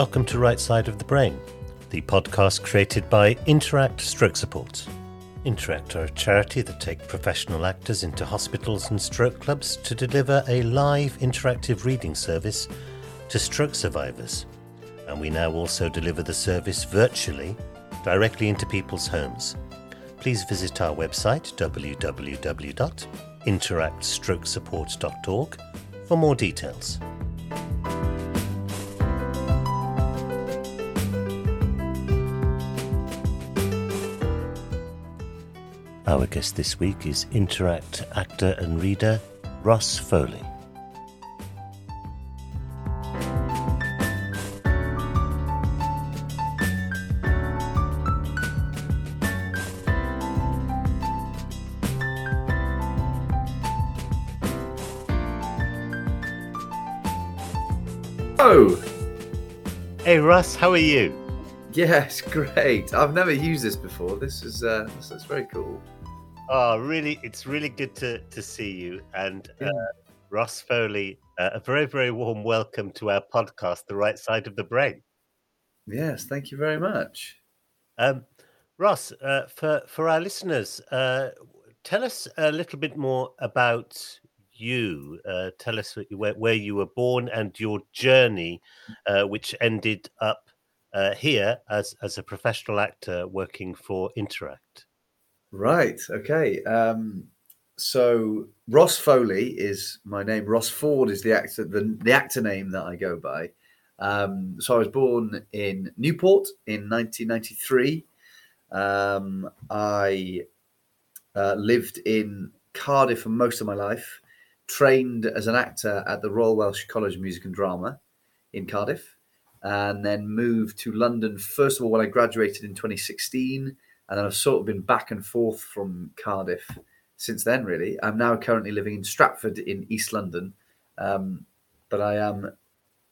Welcome to Right Side of the Brain, the podcast created by Interact Stroke Support. Interact are a charity that take professional actors into hospitals and stroke clubs to deliver a live interactive reading service to stroke survivors. And we now also deliver the service virtually directly into people's homes. Please visit our website www.interactstrokesupport.org for more details. Our guest this week is Interact actor and reader Ross Foley. Oh, Hey Russ, how are you? yes, great. I've never used this before. This is uh, this is very cool. Oh, really? It's really good to, to see you. And uh, Ross Foley, uh, a very, very warm welcome to our podcast, The Right Side of the Brain. Yes, thank you very much. Um, Ross, uh, for, for our listeners, uh, tell us a little bit more about you. Uh, tell us where, where you were born and your journey, uh, which ended up uh, here as, as a professional actor working for Interact. Right. Okay. Um, so Ross Foley is my name. Ross Ford is the actor the, the actor name that I go by. Um, so I was born in Newport in 1993. Um, I uh, lived in Cardiff for most of my life. Trained as an actor at the Royal Welsh College of Music and Drama in Cardiff, and then moved to London. First of all, when I graduated in 2016 and then I've sort of been back and forth from Cardiff since then. Really, I'm now currently living in Stratford in East London, um, but I am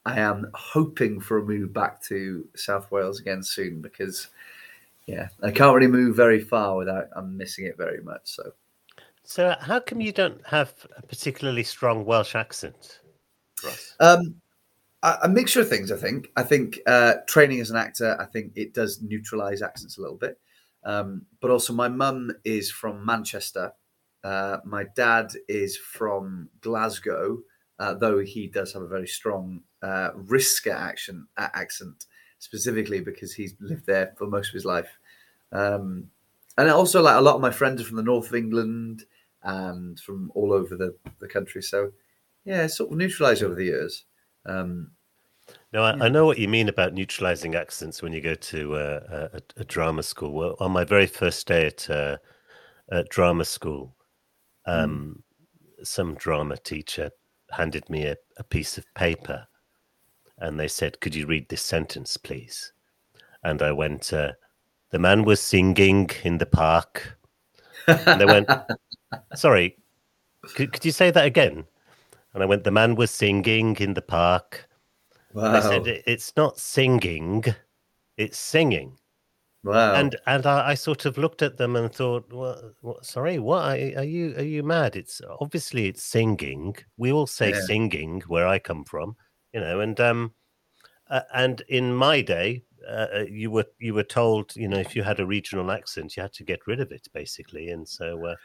I am hoping for a move back to South Wales again soon because yeah, I can't really move very far without I'm missing it very much. So So, how come you don't have a particularly strong Welsh accent, Ross? um, a, a mixture of things. I think. I think uh, training as an actor, I think it does neutralise accents a little bit. Um, but also, my mum is from Manchester. Uh, my dad is from Glasgow, uh, though he does have a very strong uh, Risker action, accent, specifically because he's lived there for most of his life. Um, and also, like a lot of my friends are from the north of England and from all over the, the country. So, yeah, sort of neutralised over the years. Um, No, I, Yeah. I know what you mean about neutralizing accents when you go to uh, a, a drama school. Well, on my very first day at, uh, at drama school, um, some drama teacher handed me a, a piece of paper and they said, Could you read this sentence, please? And I went, uh, The man was singing in the park. And they went, Sorry, could, could you say that again? And I went, The man was singing in the park. Wow. They said "It- it's not singing, it's singing. wow. And and I, I sort of looked at them and thought, well, what, sorry, what are, are you are you mad? It's obviously it's singing. We all say Yeah. singing where I come from, you know. And um, uh, and in my day, uh, uh, you were you were told, you know, if you had a regional accent, you had to get rid of it, basically. And so, uh,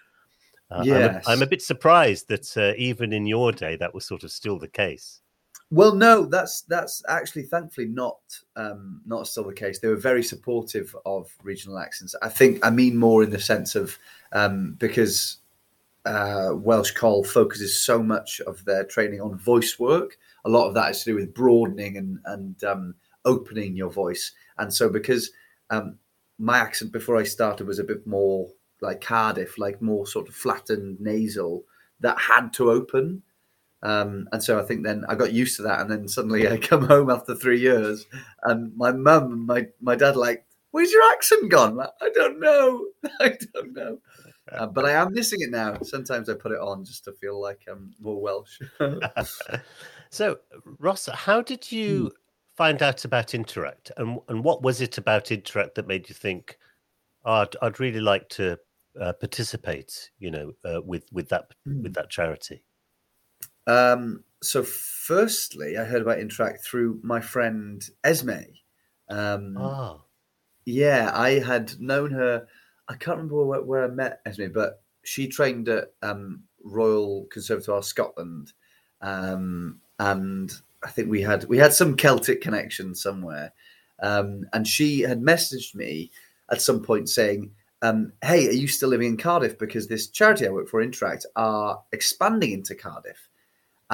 uh, I'm, a, Yes. I'm a bit surprised that uh, even in your day, that was sort of still the case. Well, no, that's that's actually thankfully not um, not still the case. They were very supportive of regional accents. I think I mean more in the sense of um, because uh, Welsh Call focuses so much of their training on voice work. A lot of that is to do with broadening and and um, opening your voice. And so because um, my accent before I started was a bit more like Cardiff, like more sort of flattened nasal, that had to open. Um, and so I think then I got used to that, and then suddenly I come home after three years, and my mum and my my dad like, "Where's your accent gone?" Like, I don't know, I don't know, uh, but I am missing it now. Sometimes I put it on just to feel like I'm more Welsh. so, Ross, how did you find out about Interact, and and what was it about Interact that made you think, oh, I'd, I'd really like to uh, participate, you know, uh, with with that with that charity? Um, so firstly, I heard about Interact through my friend Esme. Um, Ah, Yeah, I had known her. I can't remember where, where I met Esme, but she trained at um, Royal Conservatoire Scotland, um, and I think we had we had some Celtic connection somewhere. Um, and she had messaged me at some point saying, um, "Hey, are you still living in Cardiff? Because this charity I work for, Interact, are expanding into Cardiff,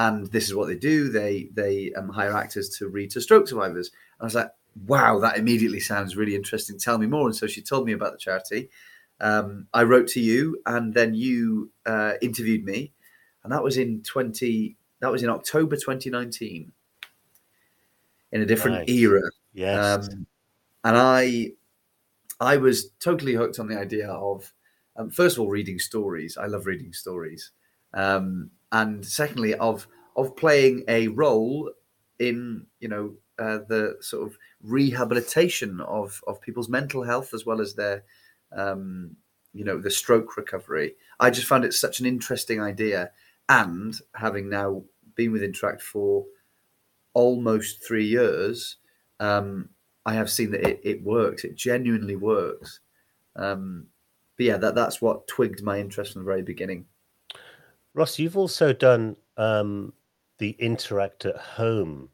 and this is what they do. They they um, hire actors to read to stroke survivors." And I was like, "Wow, that immediately sounds really interesting. Tell me more." And so she told me about the charity. Um, I wrote to you, and then you uh, interviewed me, and that was in twenty. That was in October 2019. In a different era, yes. um, and I, I was totally hooked on the idea of, um, first of all, reading stories. I love reading stories, um, and secondly, of of playing a role in you know uh, the sort of rehabilitation of of people's mental health as well as their um, you know the stroke recovery. I just found it such an interesting idea, and having now been with Interact for almost three years, um, I have seen that it, it works. It genuinely works. Um, but yeah, that that's what twigged my interest from the very beginning. Ross, you've also done um, the Interact at Home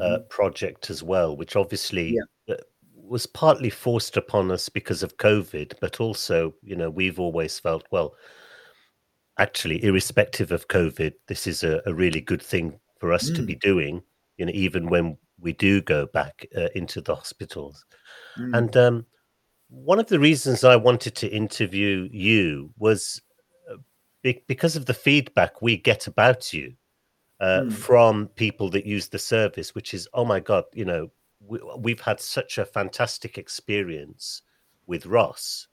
uh, project as well, which obviously uh, was partly forced upon us because of COVID, but also, you know, we've always felt, well, actually, irrespective of COVID, this is a, a really good thing for us to Mm. be doing, you know, even when we do go back uh, into the hospitals. Mm. And um, one of the reasons I wanted to interview you was because of the feedback we get about you uh, Mm. from people that use the service, which is, oh my God, you know, we, we've had such a fantastic experience with Ross.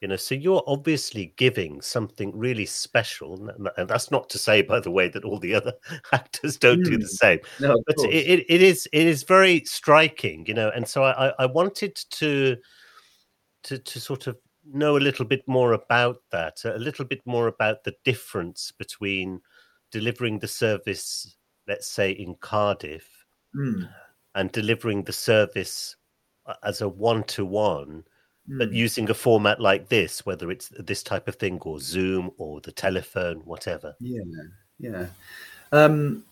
You know, so you're obviously giving something really special, and- that's not to say, by the way, that all the other actors don't do Mm. the same no, but it, it, it is it is very striking you know and so I, I- I wanted to to to sort of know a little bit more about that a little bit more about the difference between delivering the service let's say in cardiff Mm. and delivering the service uh, as a one-to-one but Mm. using a format like this whether it's this type of thing or zoom or the telephone whatever Yeah, yeah. Um,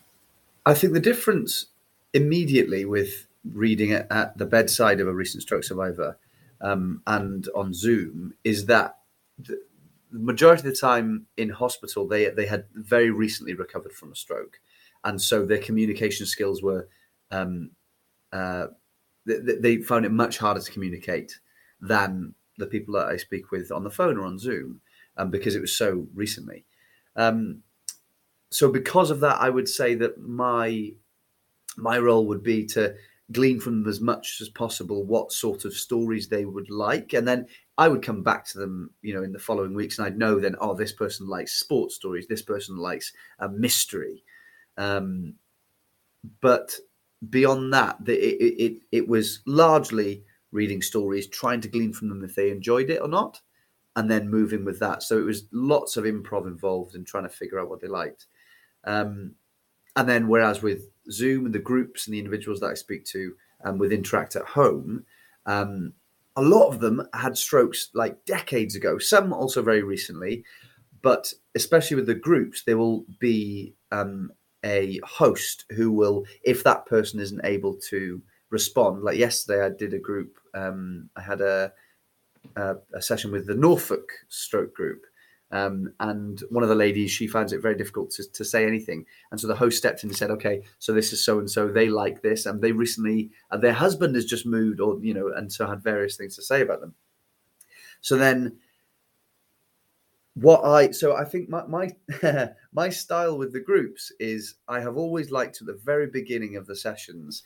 I think the difference immediately with reading it at the bedside of a recent stroke survivor um, and on Zoom is that the, majority of the time in hospital they they had very recently recovered from a stroke, and so their communication skills were um, uh, they, they found it much harder to communicate than the people that I speak with on the phone or on Zoom, um, because it was so recently. Um, so because of that, I would say that my my role would be to glean from them as much as possible what sort of stories they would like, and then I would come back to them, you know, in the following weeks, and I'd know then, oh, this person likes sports stories, this person likes a mystery, um, but beyond that, the, it, it it was largely reading stories, trying to glean from them if they enjoyed it or not, and then moving with that. So it was lots of improv involved in trying to figure out what they liked. Um, and then, whereas with Zoom and the groups and the individuals that I speak to, and with Interact at Home, um, a lot of them had strokes like decades ago. Some also very recently, but especially with the groups, there will be um, a host who will, if that person isn't able to respond. Like yesterday, I did a group. Um, I had a, a a session with the Norfolk Stroke Group, um, and one of the ladies she finds it very difficult to, to say anything, and so the host stepped in and said, "Okay, so this is so and so. They like this, and they recently, and their husband has just moved, or you know, and so had various things to say about them." So then what I so I think my my my style with the groups is I have always liked at the very beginning of the sessions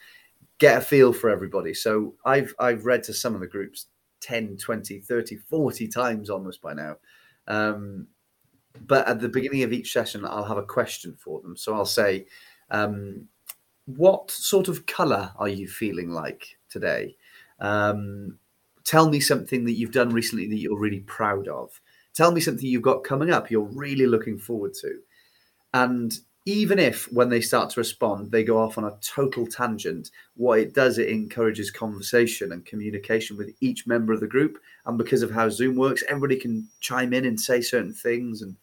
get a feel for everybody. So I've I've read to some of the groups 10, 20, 30, 40 times almost by now. Um, but at the beginning of each session I'll have a question for them. So I'll say um, what sort of color are you feeling like today? Um, tell me something that you've done recently that you're really proud of tell me something you've got coming up you're really looking forward to and even if when they start to respond, they go off on a total tangent, what it does, it encourages conversation and communication with each member of the group. And because of how Zoom works, everybody can chime in and say certain things. And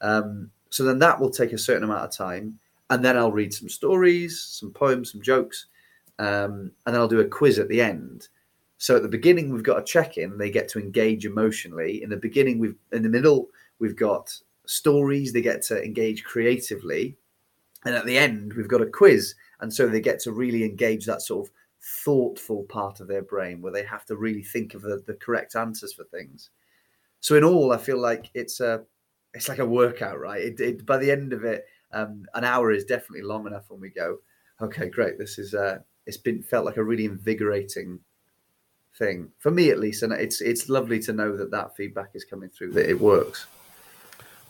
um, so then that will take a certain amount of time. And then I'll read some stories, some poems, some jokes. Um, and then I'll do a quiz at the end. So at the beginning, we've got a check in. They get to engage emotionally. In the beginning, we've in the middle, we've got stories, they get to engage creatively. And at the end, we've got a quiz. And so they get to really engage that sort of thoughtful part of their brain where they have to really think of the, the correct answers for things. So in all, I feel like it's a it's like a workout, right? It, it, by the end of it, um, an hour is definitely long enough when we go, okay, great. This is uh, it's been felt like a really invigorating thing for me at least, and it's it's lovely to know that that feedback is coming through that it works.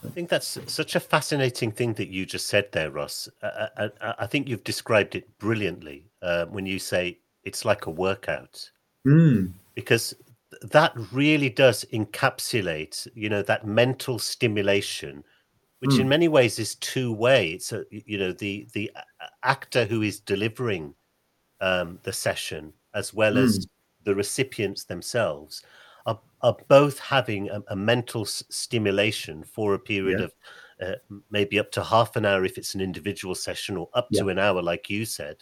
I think that's such a fascinating thing that you just said there, Ross. I, I, I think you've described it brilliantly uh, when you say it's like a workout, mm. because that really does encapsulate, you know, that mental stimulation, which mm. in many ways is two way. It's a, you know, the the actor who is delivering um, the session as well mm. as the recipients themselves are, are both having a, a mental s- stimulation for a period yeah. of uh, maybe up to half an hour if it's an individual session or up yeah. to an hour like you said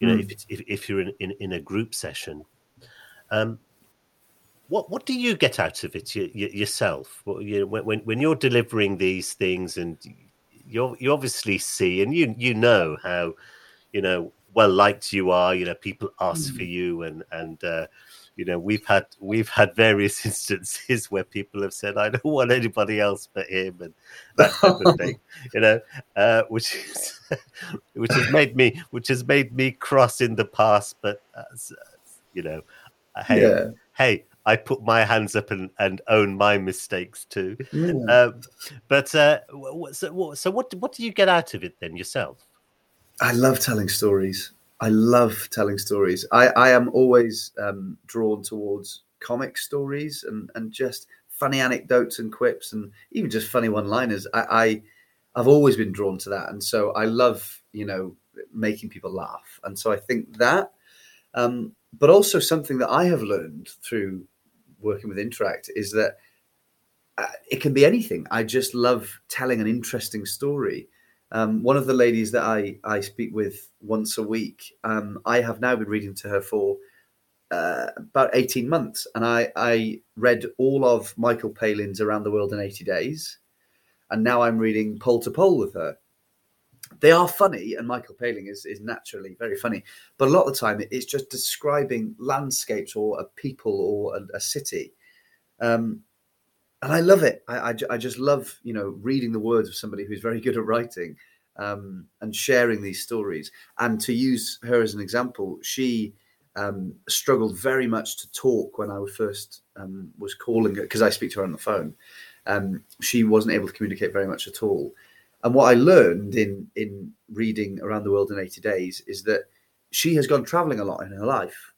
you know mm. if, it's, if, if you're in, in, in, a group session um, what what do you get out of it you, you, yourself you, when, when you're delivering these things and you you obviously see and you you know how you know well liked you are you know people ask mm. for you and and uh, you know we've had we've had various instances where people have said i don't want anybody else but him and that type of thing you know uh, which is which has made me which has made me cross in the past but as, you know hey yeah. hey I put my hands up and, and own my mistakes too. Um, but uh, so, so what what do you get out of it then yourself? I love telling stories. I love telling stories. I, I am always um, drawn towards comic stories and, and just funny anecdotes and quips and even just funny one liners. I, I I've always been drawn to that, and so I love you know making people laugh. And so I think that, um, but also something that I have learned through working with Interact is that uh, it can be anything. I just love telling an interesting story. Um, one of the ladies that I, I speak with once a week, um, I have now been reading to her for uh, about 18 months. And I, I read all of Michael Palin's Around the World in 80 Days. And now I'm reading Pole to Pole with her. They are funny, and Michael Palin is, is naturally very funny. But a lot of the time, it's just describing landscapes or a people or a, a city. Um, and I love it. I, I, I, just love, you know, reading the words of somebody who's very good at writing um, and sharing these stories. And to use her as an example, she um, struggled very much to talk when I first um, was calling her because I speak to her on the phone. Um, she wasn't able to communicate very much at all. And what I learned in in reading around the world in eighty days is that she has gone traveling a lot in her life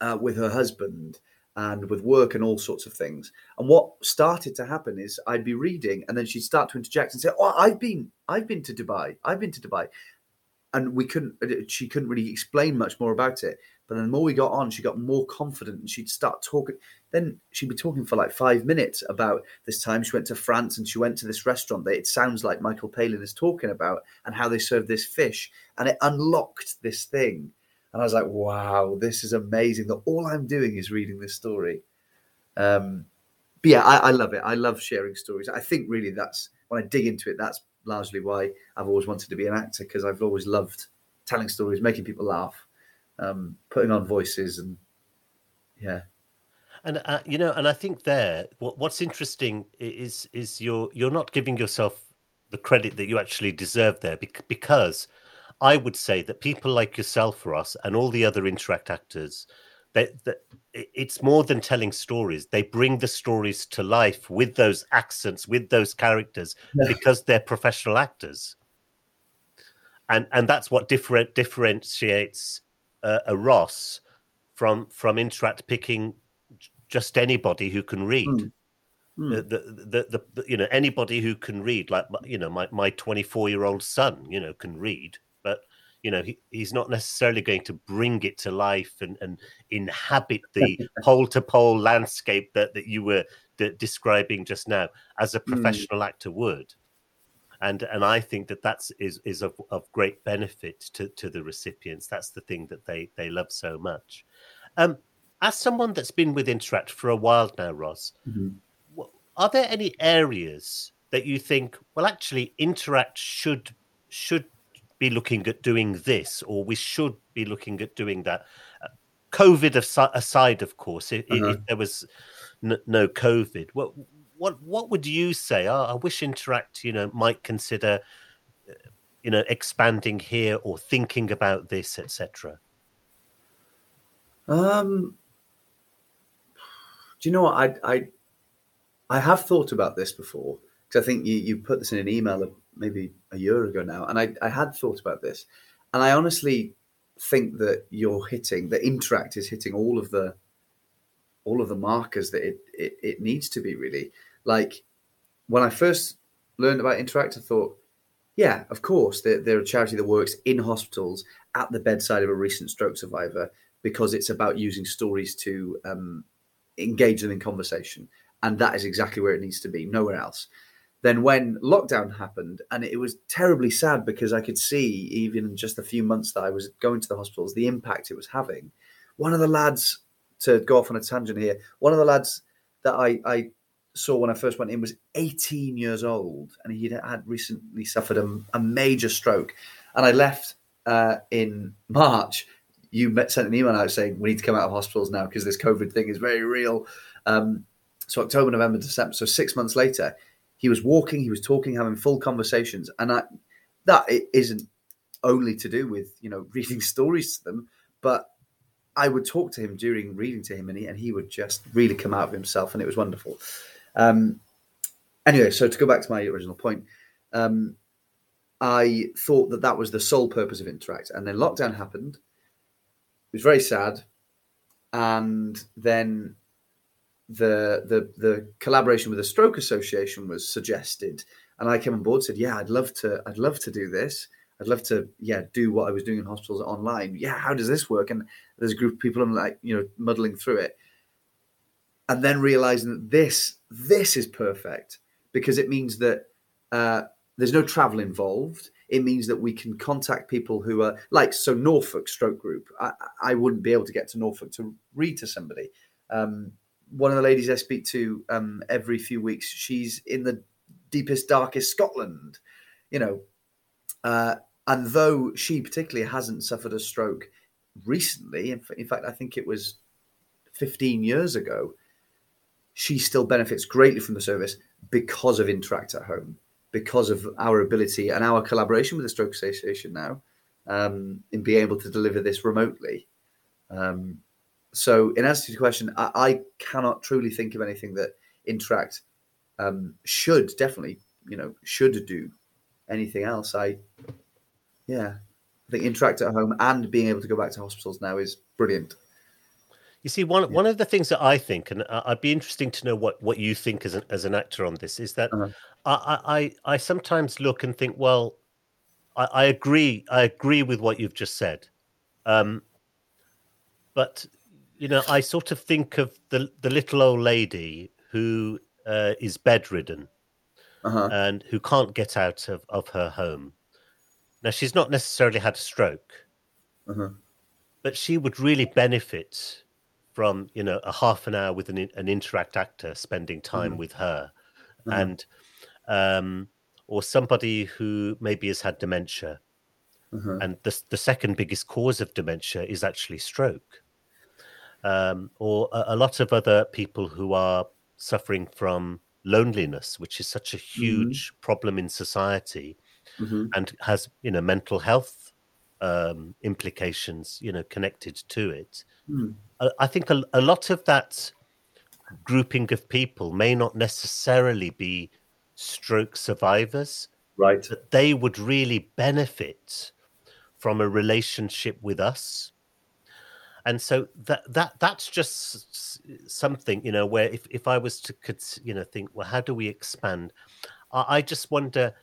uh, with her husband and with work and all sorts of things. And what started to happen is I'd be reading and then she'd start to interject and say, "Oh, I've been I've been to Dubai. I've been to Dubai." And we couldn't uh, she couldn't really explain much more about it. But then the more we got on, she got more confident and she'd start talking. Then she'd be talking for like five minutes about this time she went to France and she went to this restaurant that it sounds like Michael Palin is talking about and how they serve this fish. And it unlocked this thing and I was like, wow, this is amazing that all I'm doing is reading this story. Um, but yeah, I, I, love it. I love sharing stories. I think really that's when I dig into it, that's largely why I've always wanted to be an actor because I've always loved telling stories, making people laugh, um, putting on voices, and yeah. And uh, you know, and I think there, what, what's interesting is is you're you're not giving yourself the credit that you actually deserve there because I would say that people like yourself, Ross, and all the other Interact actors, that, it's more than telling stories. They bring the stories to life with those accents, with those characters, yeah. because they're professional actors. And and that's what different differentiates uh, a Ross from from Interact picking just anybody who can read. Mm. Mm. The, the, the, the, you know anybody who can read like you know my my 24 year old son you know can read you know he, he's not necessarily going to bring it to life and, and inhabit the pole to pole landscape that, that you were de- describing just now as a hmm. professional mm. actor would and and I think that that's is is of, of great benefit to to the recipients. That's the thing that they they love so much. Um, as someone that's been with Interact for a while now, Ross, mm-hmm. are there any areas that you think, well, actually, Interact should should be looking at doing this, or we should be looking at doing that? COVID aside, of course, if, uh-huh. if there was no COVID, what what what would you say? Oh, I wish Interact, you know, might consider, uh, you know, expanding here or thinking about this, etc. Um, do you know what I I I have thought about this before because I think you you put this in an email maybe a year ago now, and I I had thought about this, and I honestly think that you're hitting that Interact is hitting all of the all of the markers that it, it, it needs to be really like when I first learned about Interact, I thought, yeah, of course, they're, they're a charity that works in hospitals at the bedside of a recent stroke survivor because it's about using stories to um, engage them in conversation. And that is exactly where it needs to be, nowhere else. Then, when lockdown happened, and it was terribly sad because I could see, even just a few months that I was going to the hospitals, the impact it was having. One of the lads, to go off on a tangent here, one of the lads that I, I saw when I first went in was 18 years old, and he had recently suffered a, a major stroke. And I left uh, in March. You met, sent an email out saying we need to come out of hospitals now because this COVID thing is very real. Um, so October, November, December. So six months later, he was walking, he was talking, having full conversations, and I, that isn't only to do with you know reading stories to them, but I would talk to him during reading to him, and he, and he would just really come out of himself, and it was wonderful. Um, anyway, so to go back to my original point, um, I thought that that was the sole purpose of Interact, and then lockdown happened. It was very sad, and then the the the collaboration with the Stroke Association was suggested, and I came on board. Said, "Yeah, I'd love to. I'd love to do this. I'd love to. Yeah, do what I was doing in hospitals online. Yeah, how does this work?" And there's a group of people, I'm like, you know, muddling through it and then realizing that this this is perfect because it means that uh, there's no travel involved. It means that we can contact people who are like so Norfolk Stroke Group. I, I wouldn't be able to get to Norfolk to read to somebody. Um, one of the ladies I speak to um, every few weeks, she's in the deepest, darkest Scotland. You know, uh, and though she particularly hasn't suffered a stroke recently, in, in fact, I think it was 15 years ago she still benefits greatly from the service because of Interact at Home, because of our ability and our collaboration with the Stroke Association now um, in being able to deliver this remotely. Um, so, in answer to your question, I, I, cannot truly think of anything that Interact um, should definitely, you know, should do anything else. I, yeah, I think Interact at Home and being able to go back to hospitals now is brilliant. You see, one yeah. one of the things that I think, and I'd be interesting to know what, what you think as an as an actor on this, is that uh-huh. I, I I sometimes look and think, well, I, I agree, I agree with what you've just said, um, but you know, I sort of think of the the little old lady who uh, is bedridden uh-huh. and who can't get out of, of her home. Now, she's not necessarily had a stroke, uh-huh. but she would really benefit from you know a half an hour with an, an interact actor spending time mm. with her mm. and um or somebody who maybe has had dementia mm-hmm. and the, the second biggest cause of dementia is actually stroke um, or a, a, lot of other people who are suffering from loneliness which is such a mm-hmm. huge mm-hmm. problem in society mm-hmm. and has you know mental health um, implications you know connected to it mm. I think a, a lot of that grouping of people may not necessarily be stroke survivors, right? But they would really benefit from a relationship with us. And so that that that's just something you know where if, if i was to you know think well how do we expand i, I just wonder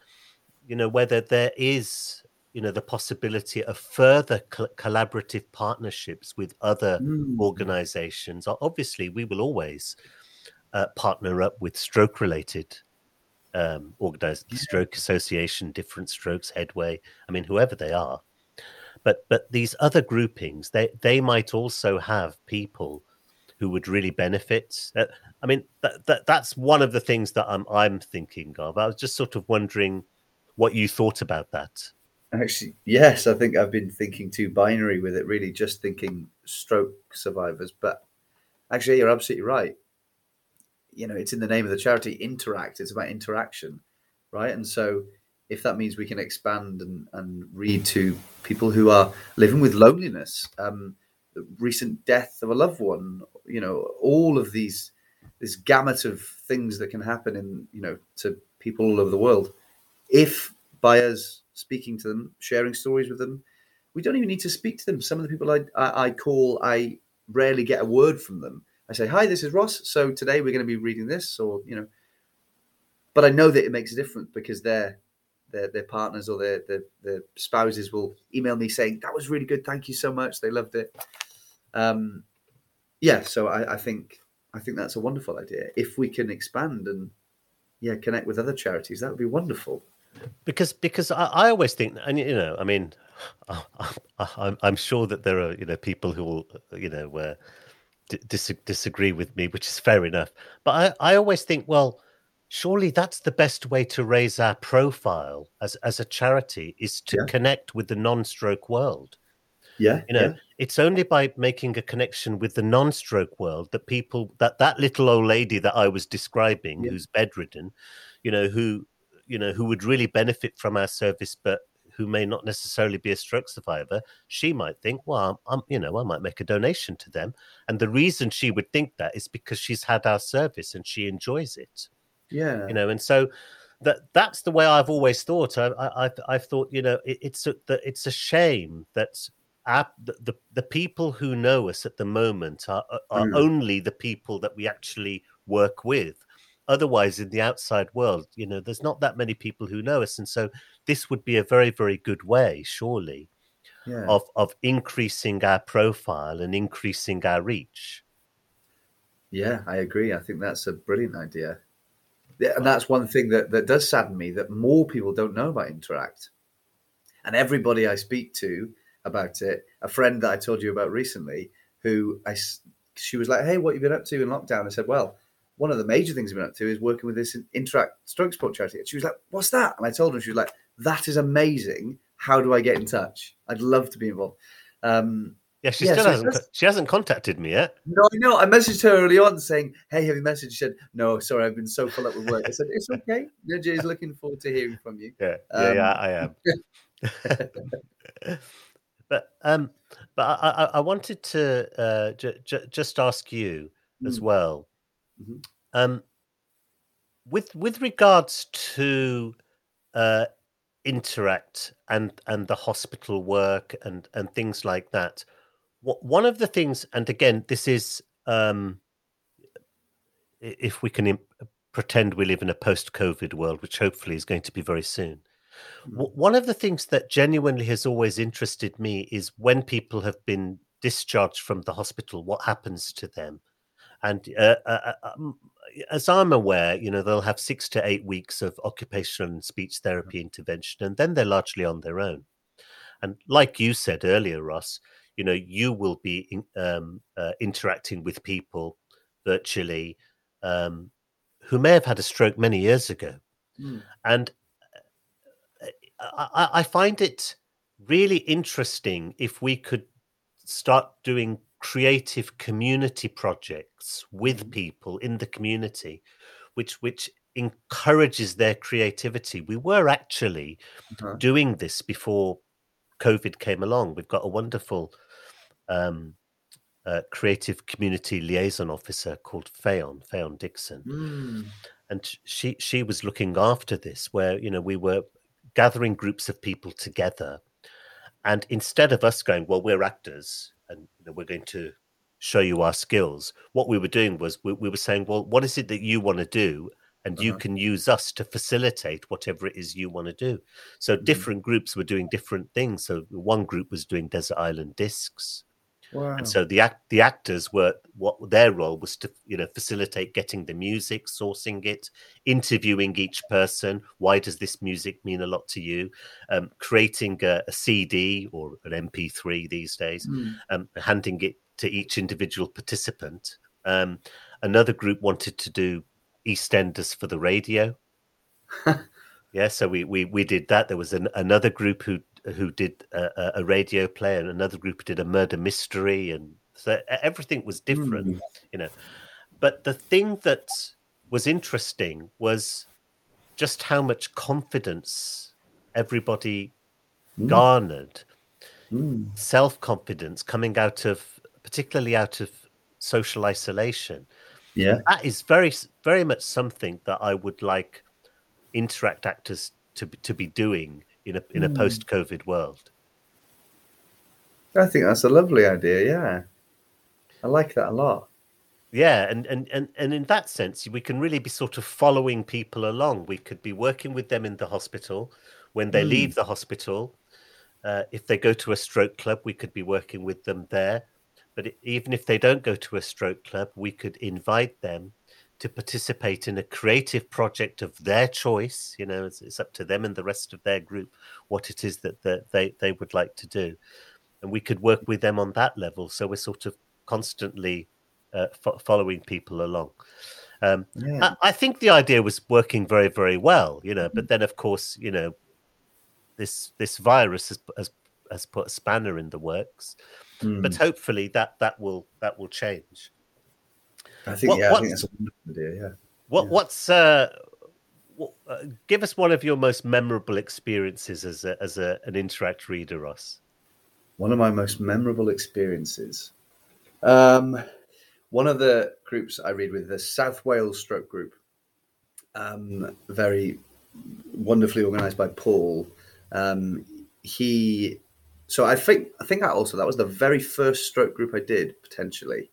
you know whether there is you know the possibility of further cl- collaborative partnerships with other mm. organizations obviously we will always uh, partner up with stroke related um organized yeah. stroke association different strokes headway i mean whoever they are but but these other groupings they they might also have people who would really benefit uh, i mean that, that that's one of the things that i'm i'm thinking of i was just sort of wondering what you thought about that Actually, yes, I think I've been thinking too binary with it, really, just thinking stroke survivors. But actually, you're absolutely right. You know, it's in the name of the charity, interact. It's about interaction, right? And so, if that means we can expand and, and read to people who are living with loneliness, um, the recent death of a loved one, you know, all of these, this gamut of things that can happen in, you know, to people all over the world. If by us speaking to them, sharing stories with them. We don't even need to speak to them. Some of the people I, I, I call, I rarely get a word from them. I say, "Hi, this is Ross. So today we're going to be reading this," or you know. But I know that it makes a difference because their their, their partners or their, their, their spouses will email me saying that was really good. Thank you so much. They loved it. Um, yeah, so I, I think I think that's a wonderful idea. If we can expand and yeah, connect with other charities, that would be wonderful because because I, I always think, and you know, I mean, I, am I'm sure that there are you know people who will you know uh, dis- disagree with me, which is fair enough. But I, I always think, well, surely that's the best way to raise our profile as as a charity is to yeah. connect with the non-stroke world. Yeah, you know, yeah. it's only by making a connection with the non-stroke world that people that that little old lady that I was describing, yeah. who's bedridden, you know, who you know who would really benefit from our service, but who may not necessarily be a stroke survivor, she might think, well, I'm, you know, I might make a donation to them. And the reason she would think that is because she's had our service and she enjoys it. Yeah. You know, and so that that's the way I've always thought. I, I, I've thought, you know, it, it's a, that it's a shame that our, the, the, the people who know us at the moment are, are mm. only the people that we actually work with otherwise in the outside world you know there's not that many people who know us and so this would be a very very good way surely yeah. of of increasing our profile and increasing our reach yeah i agree i think that's a brilliant idea and that's one thing that, that does sadden me that more people don't know about interact and everybody i speak to about it a friend that i told you about recently who i she was like hey what have you been up to in lockdown i said well one of the major things we've been up to is working with this Interact Stroke Support charity. And she was like, What's that? And I told her, she was like, That is amazing. How do I get in touch? I'd love to be involved. Um, yeah, she yeah, still so hasn't. She hasn't contacted me yet. No, I know. I messaged her early on saying, "Hey, have you messaged?" She said, "No, sorry, I've been so full up with work." I said, "It's okay. Is looking forward to hearing from you." Yeah, um, yeah, I am. but um, but I, I, I wanted to uh, j- j- just ask you as mm. well Mm-hmm. Um, with with regards to uh, interact and and the hospital work and and things like that, one of the things, and again, this is um, if we can imp- pretend we live in a post-COVID world, which hopefully is going to be very soon. Mm-hmm. One of the things that genuinely has always interested me is when people have been discharged from the hospital, what happens to them? And uh, uh, uh um, as I'm aware, you know, they'll have six to eight weeks of occupational and speech therapy intervention, and then they're largely on their own. And like you said earlier, Ross, you know, you will be in, um, uh, interacting with people virtually um, who may have had a stroke many years ago. Mm. And uh, I, I find it really interesting if we could start doing creative community projects with mm-hmm. people in the community which which encourages their creativity we were actually uh-huh. doing this before covid came along we've got a wonderful um, uh, creative community liaison officer called Fayon Fayon Dixon mm. and she she was looking after this where you know we were gathering groups of people together and instead of us going, well, we're actors and you know, we're going to show you our skills, what we were doing was we, we were saying, well, what is it that you want to do? And uh-huh. you can use us to facilitate whatever it is you want to do. So mm-hmm. different groups were doing different things. So one group was doing Desert Island Discs. Wow. And so the act the actors were what their role was to you know facilitate getting the music, sourcing it, interviewing each person. Why does this music mean a lot to you? Um, creating a, a, CD or an MP3 these days, mm. um, handing it to each individual participant. Um, another group wanted to do EastEnders for the radio. yeah, so we, we we did that. There was an, another group who who did a, a, radio play, and another group did a murder mystery, and so everything was different, mm. you know. But the thing that was interesting was just how much confidence everybody mm. garnered, mm. self confidence coming out of, particularly out of social isolation. Yeah, and that is very, very much something that I would like interact actors to to be doing in a in a mm. post COVID world. I think that's a lovely idea. Yeah, I like that a lot. Yeah, and, and and and in that sense, we can really be sort of following people along. We could be working with them in the hospital when they mm. leave the hospital. Uh, if they go to a stroke club, we could be working with them there. But even if they don't go to a stroke club, we could invite them to participate in a creative project of their choice. You know, it's, it's up to them and the rest of their group what it is that, that they, they would like to do. And we could work with them on that level. So we're sort of constantly uh, fo- following people along. Um, yeah. I, I, think the idea was working very, very well, you know, but then of course, you know, this this virus has, has, has put a spanner in the works, mm. but hopefully that that will that will change. I think what, yeah, I think that's a wonderful idea. Yeah. What yeah. what's uh, what, uh, give us one of your most memorable experiences as a, as a, an interact reader, Ross. One of my most memorable experiences. Um, one of the groups I read with the South Wales Stroke Group, um, very wonderfully organised by Paul. Um, he, so I think I think that also that was the very first stroke group I did potentially,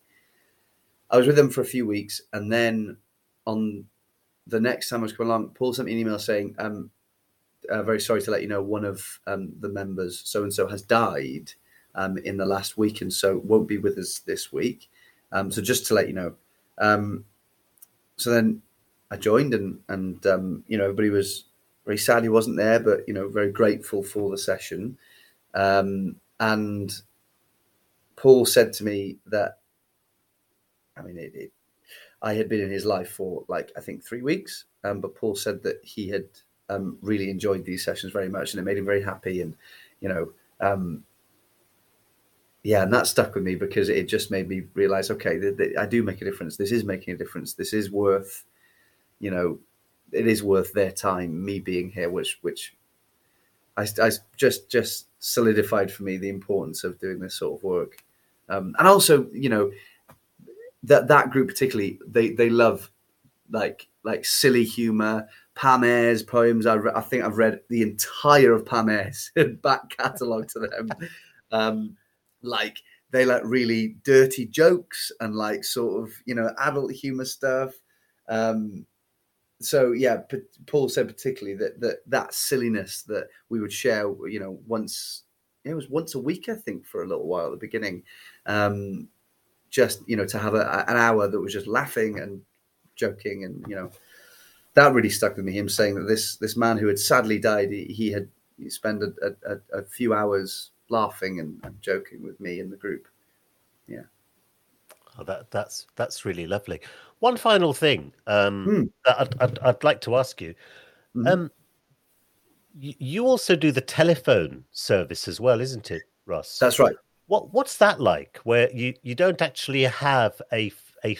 I was with them for a few weeks, and then on the next time I was coming along, Paul sent me an email saying, um, uh, "Very sorry to let you know, one of um, the members, so and so, has died um, in the last week, and so won't be with us this week. Um, so just to let you know." Um, so then I joined, and and um, you know everybody was very sad he wasn't there, but you know very grateful for the session. and Paul said to me that I mean, it, it, I had been in his life for like I think three weeks, um, but Paul said that he had um, really enjoyed these sessions very much, and it made him very happy. And you know, um, yeah, and that stuck with me because it just made me realize, okay, th- th- I do make a difference. This is making a difference. This is worth, you know, it is worth their time. Me being here, which which I, I just just solidified for me the importance of doing this sort of work, um, and also, you know that that group particularly they they love like like silly humor. Pam poems I, re- I think I've read the entire of Pam back catalogue to them. Um like they like really dirty jokes and like sort of you know adult humor stuff. Um so yeah P- Paul said particularly that that that silliness that we would share you know once it was once a week I think for a little while at the beginning. Um just you know to have a, an hour that was just laughing and joking and you know that really stuck with me him saying that this this man who had sadly died he, he had spent a, a, a, few hours laughing and, and, joking with me in the group. Yeah. Oh, that that's that's really lovely. One final thing um, that I'd, I'd, I'd, like to ask you. Mm-hmm. um, you also do the telephone service as well isn't it Russ? that's right what what's that like? Where you you don't actually have a a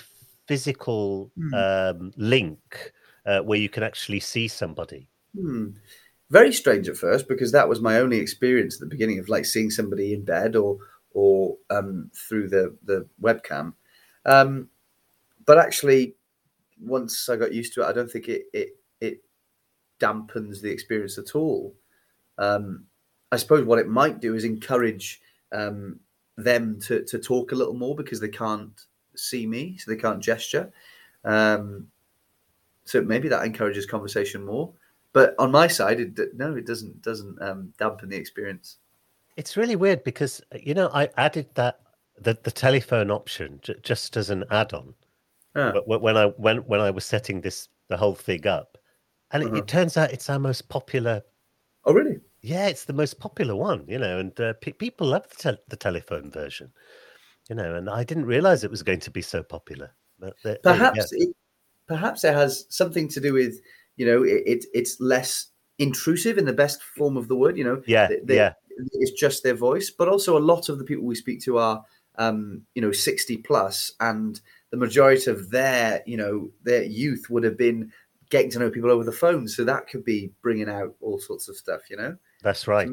physical mm. um, link uh, where you can actually see somebody. Hmm. Very strange at first because that was my only experience at the beginning of like seeing somebody in bed or or um, through the the webcam. Um, but actually, once I got used to it, I don't think it it it dampens the experience at all. Um, I suppose what it might do is encourage um, them to to talk a little more because they can't see me, so they can't gesture. Um, so maybe that encourages conversation more. But on my side, it, no, it doesn't doesn't um, dampen the experience. It's really weird because you know I added that the, the telephone option j- just as an add-on Ah, when I when when I was setting this the whole thing up, and Uh-huh. it turns out it's our most popular. oh, really? Yeah, it's the most popular one, you know, and uh, pe- people love the, tel- the telephone version, you know, and I didn't realize it was going to be so popular. But there, there you go. Perhaps it, perhaps it has something to do with you know it, it it's less intrusive in the best form of the word. You know, yeah, they- yeah, it's just their voice, but also a lot of the people we speak to are, um, you know, 60 plus, and the majority of their, you know, their youth would have been getting to know people over the phone. So that could be bringing out all sorts of stuff, you know? That's right.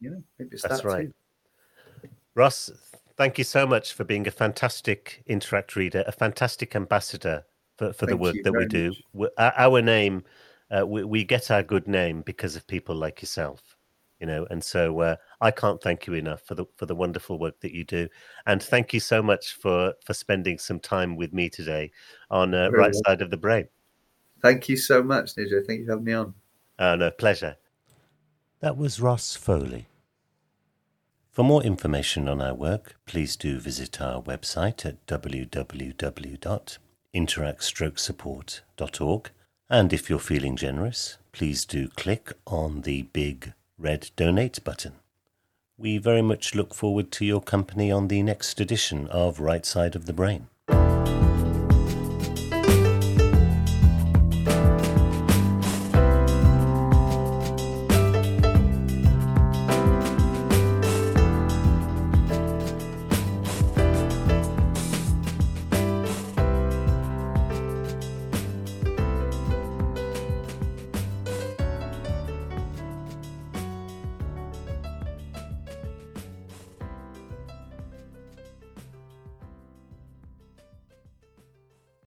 You know, That's that right. too. Ross, thank you so much for being a fantastic Interact reader, a fantastic ambassador for, for the work that we do. Our our name, uh, we, we get our good name because of people like yourself, you know. And so uh, I can't thank you enough for the for the wonderful work that you do, and thank you so much for for spending some time with me today on uh, right well. side of the brain. Thank you so much, Nijo. Thank you for having me on. Uh, no, pleasure. That was Ross Foley. For more information on our work, please do visit our website at www.interactstrokesupport.org. And if you're feeling generous, please do click on the big red donate button. We very much look forward to your company on the next edition of Right Side of the Brain.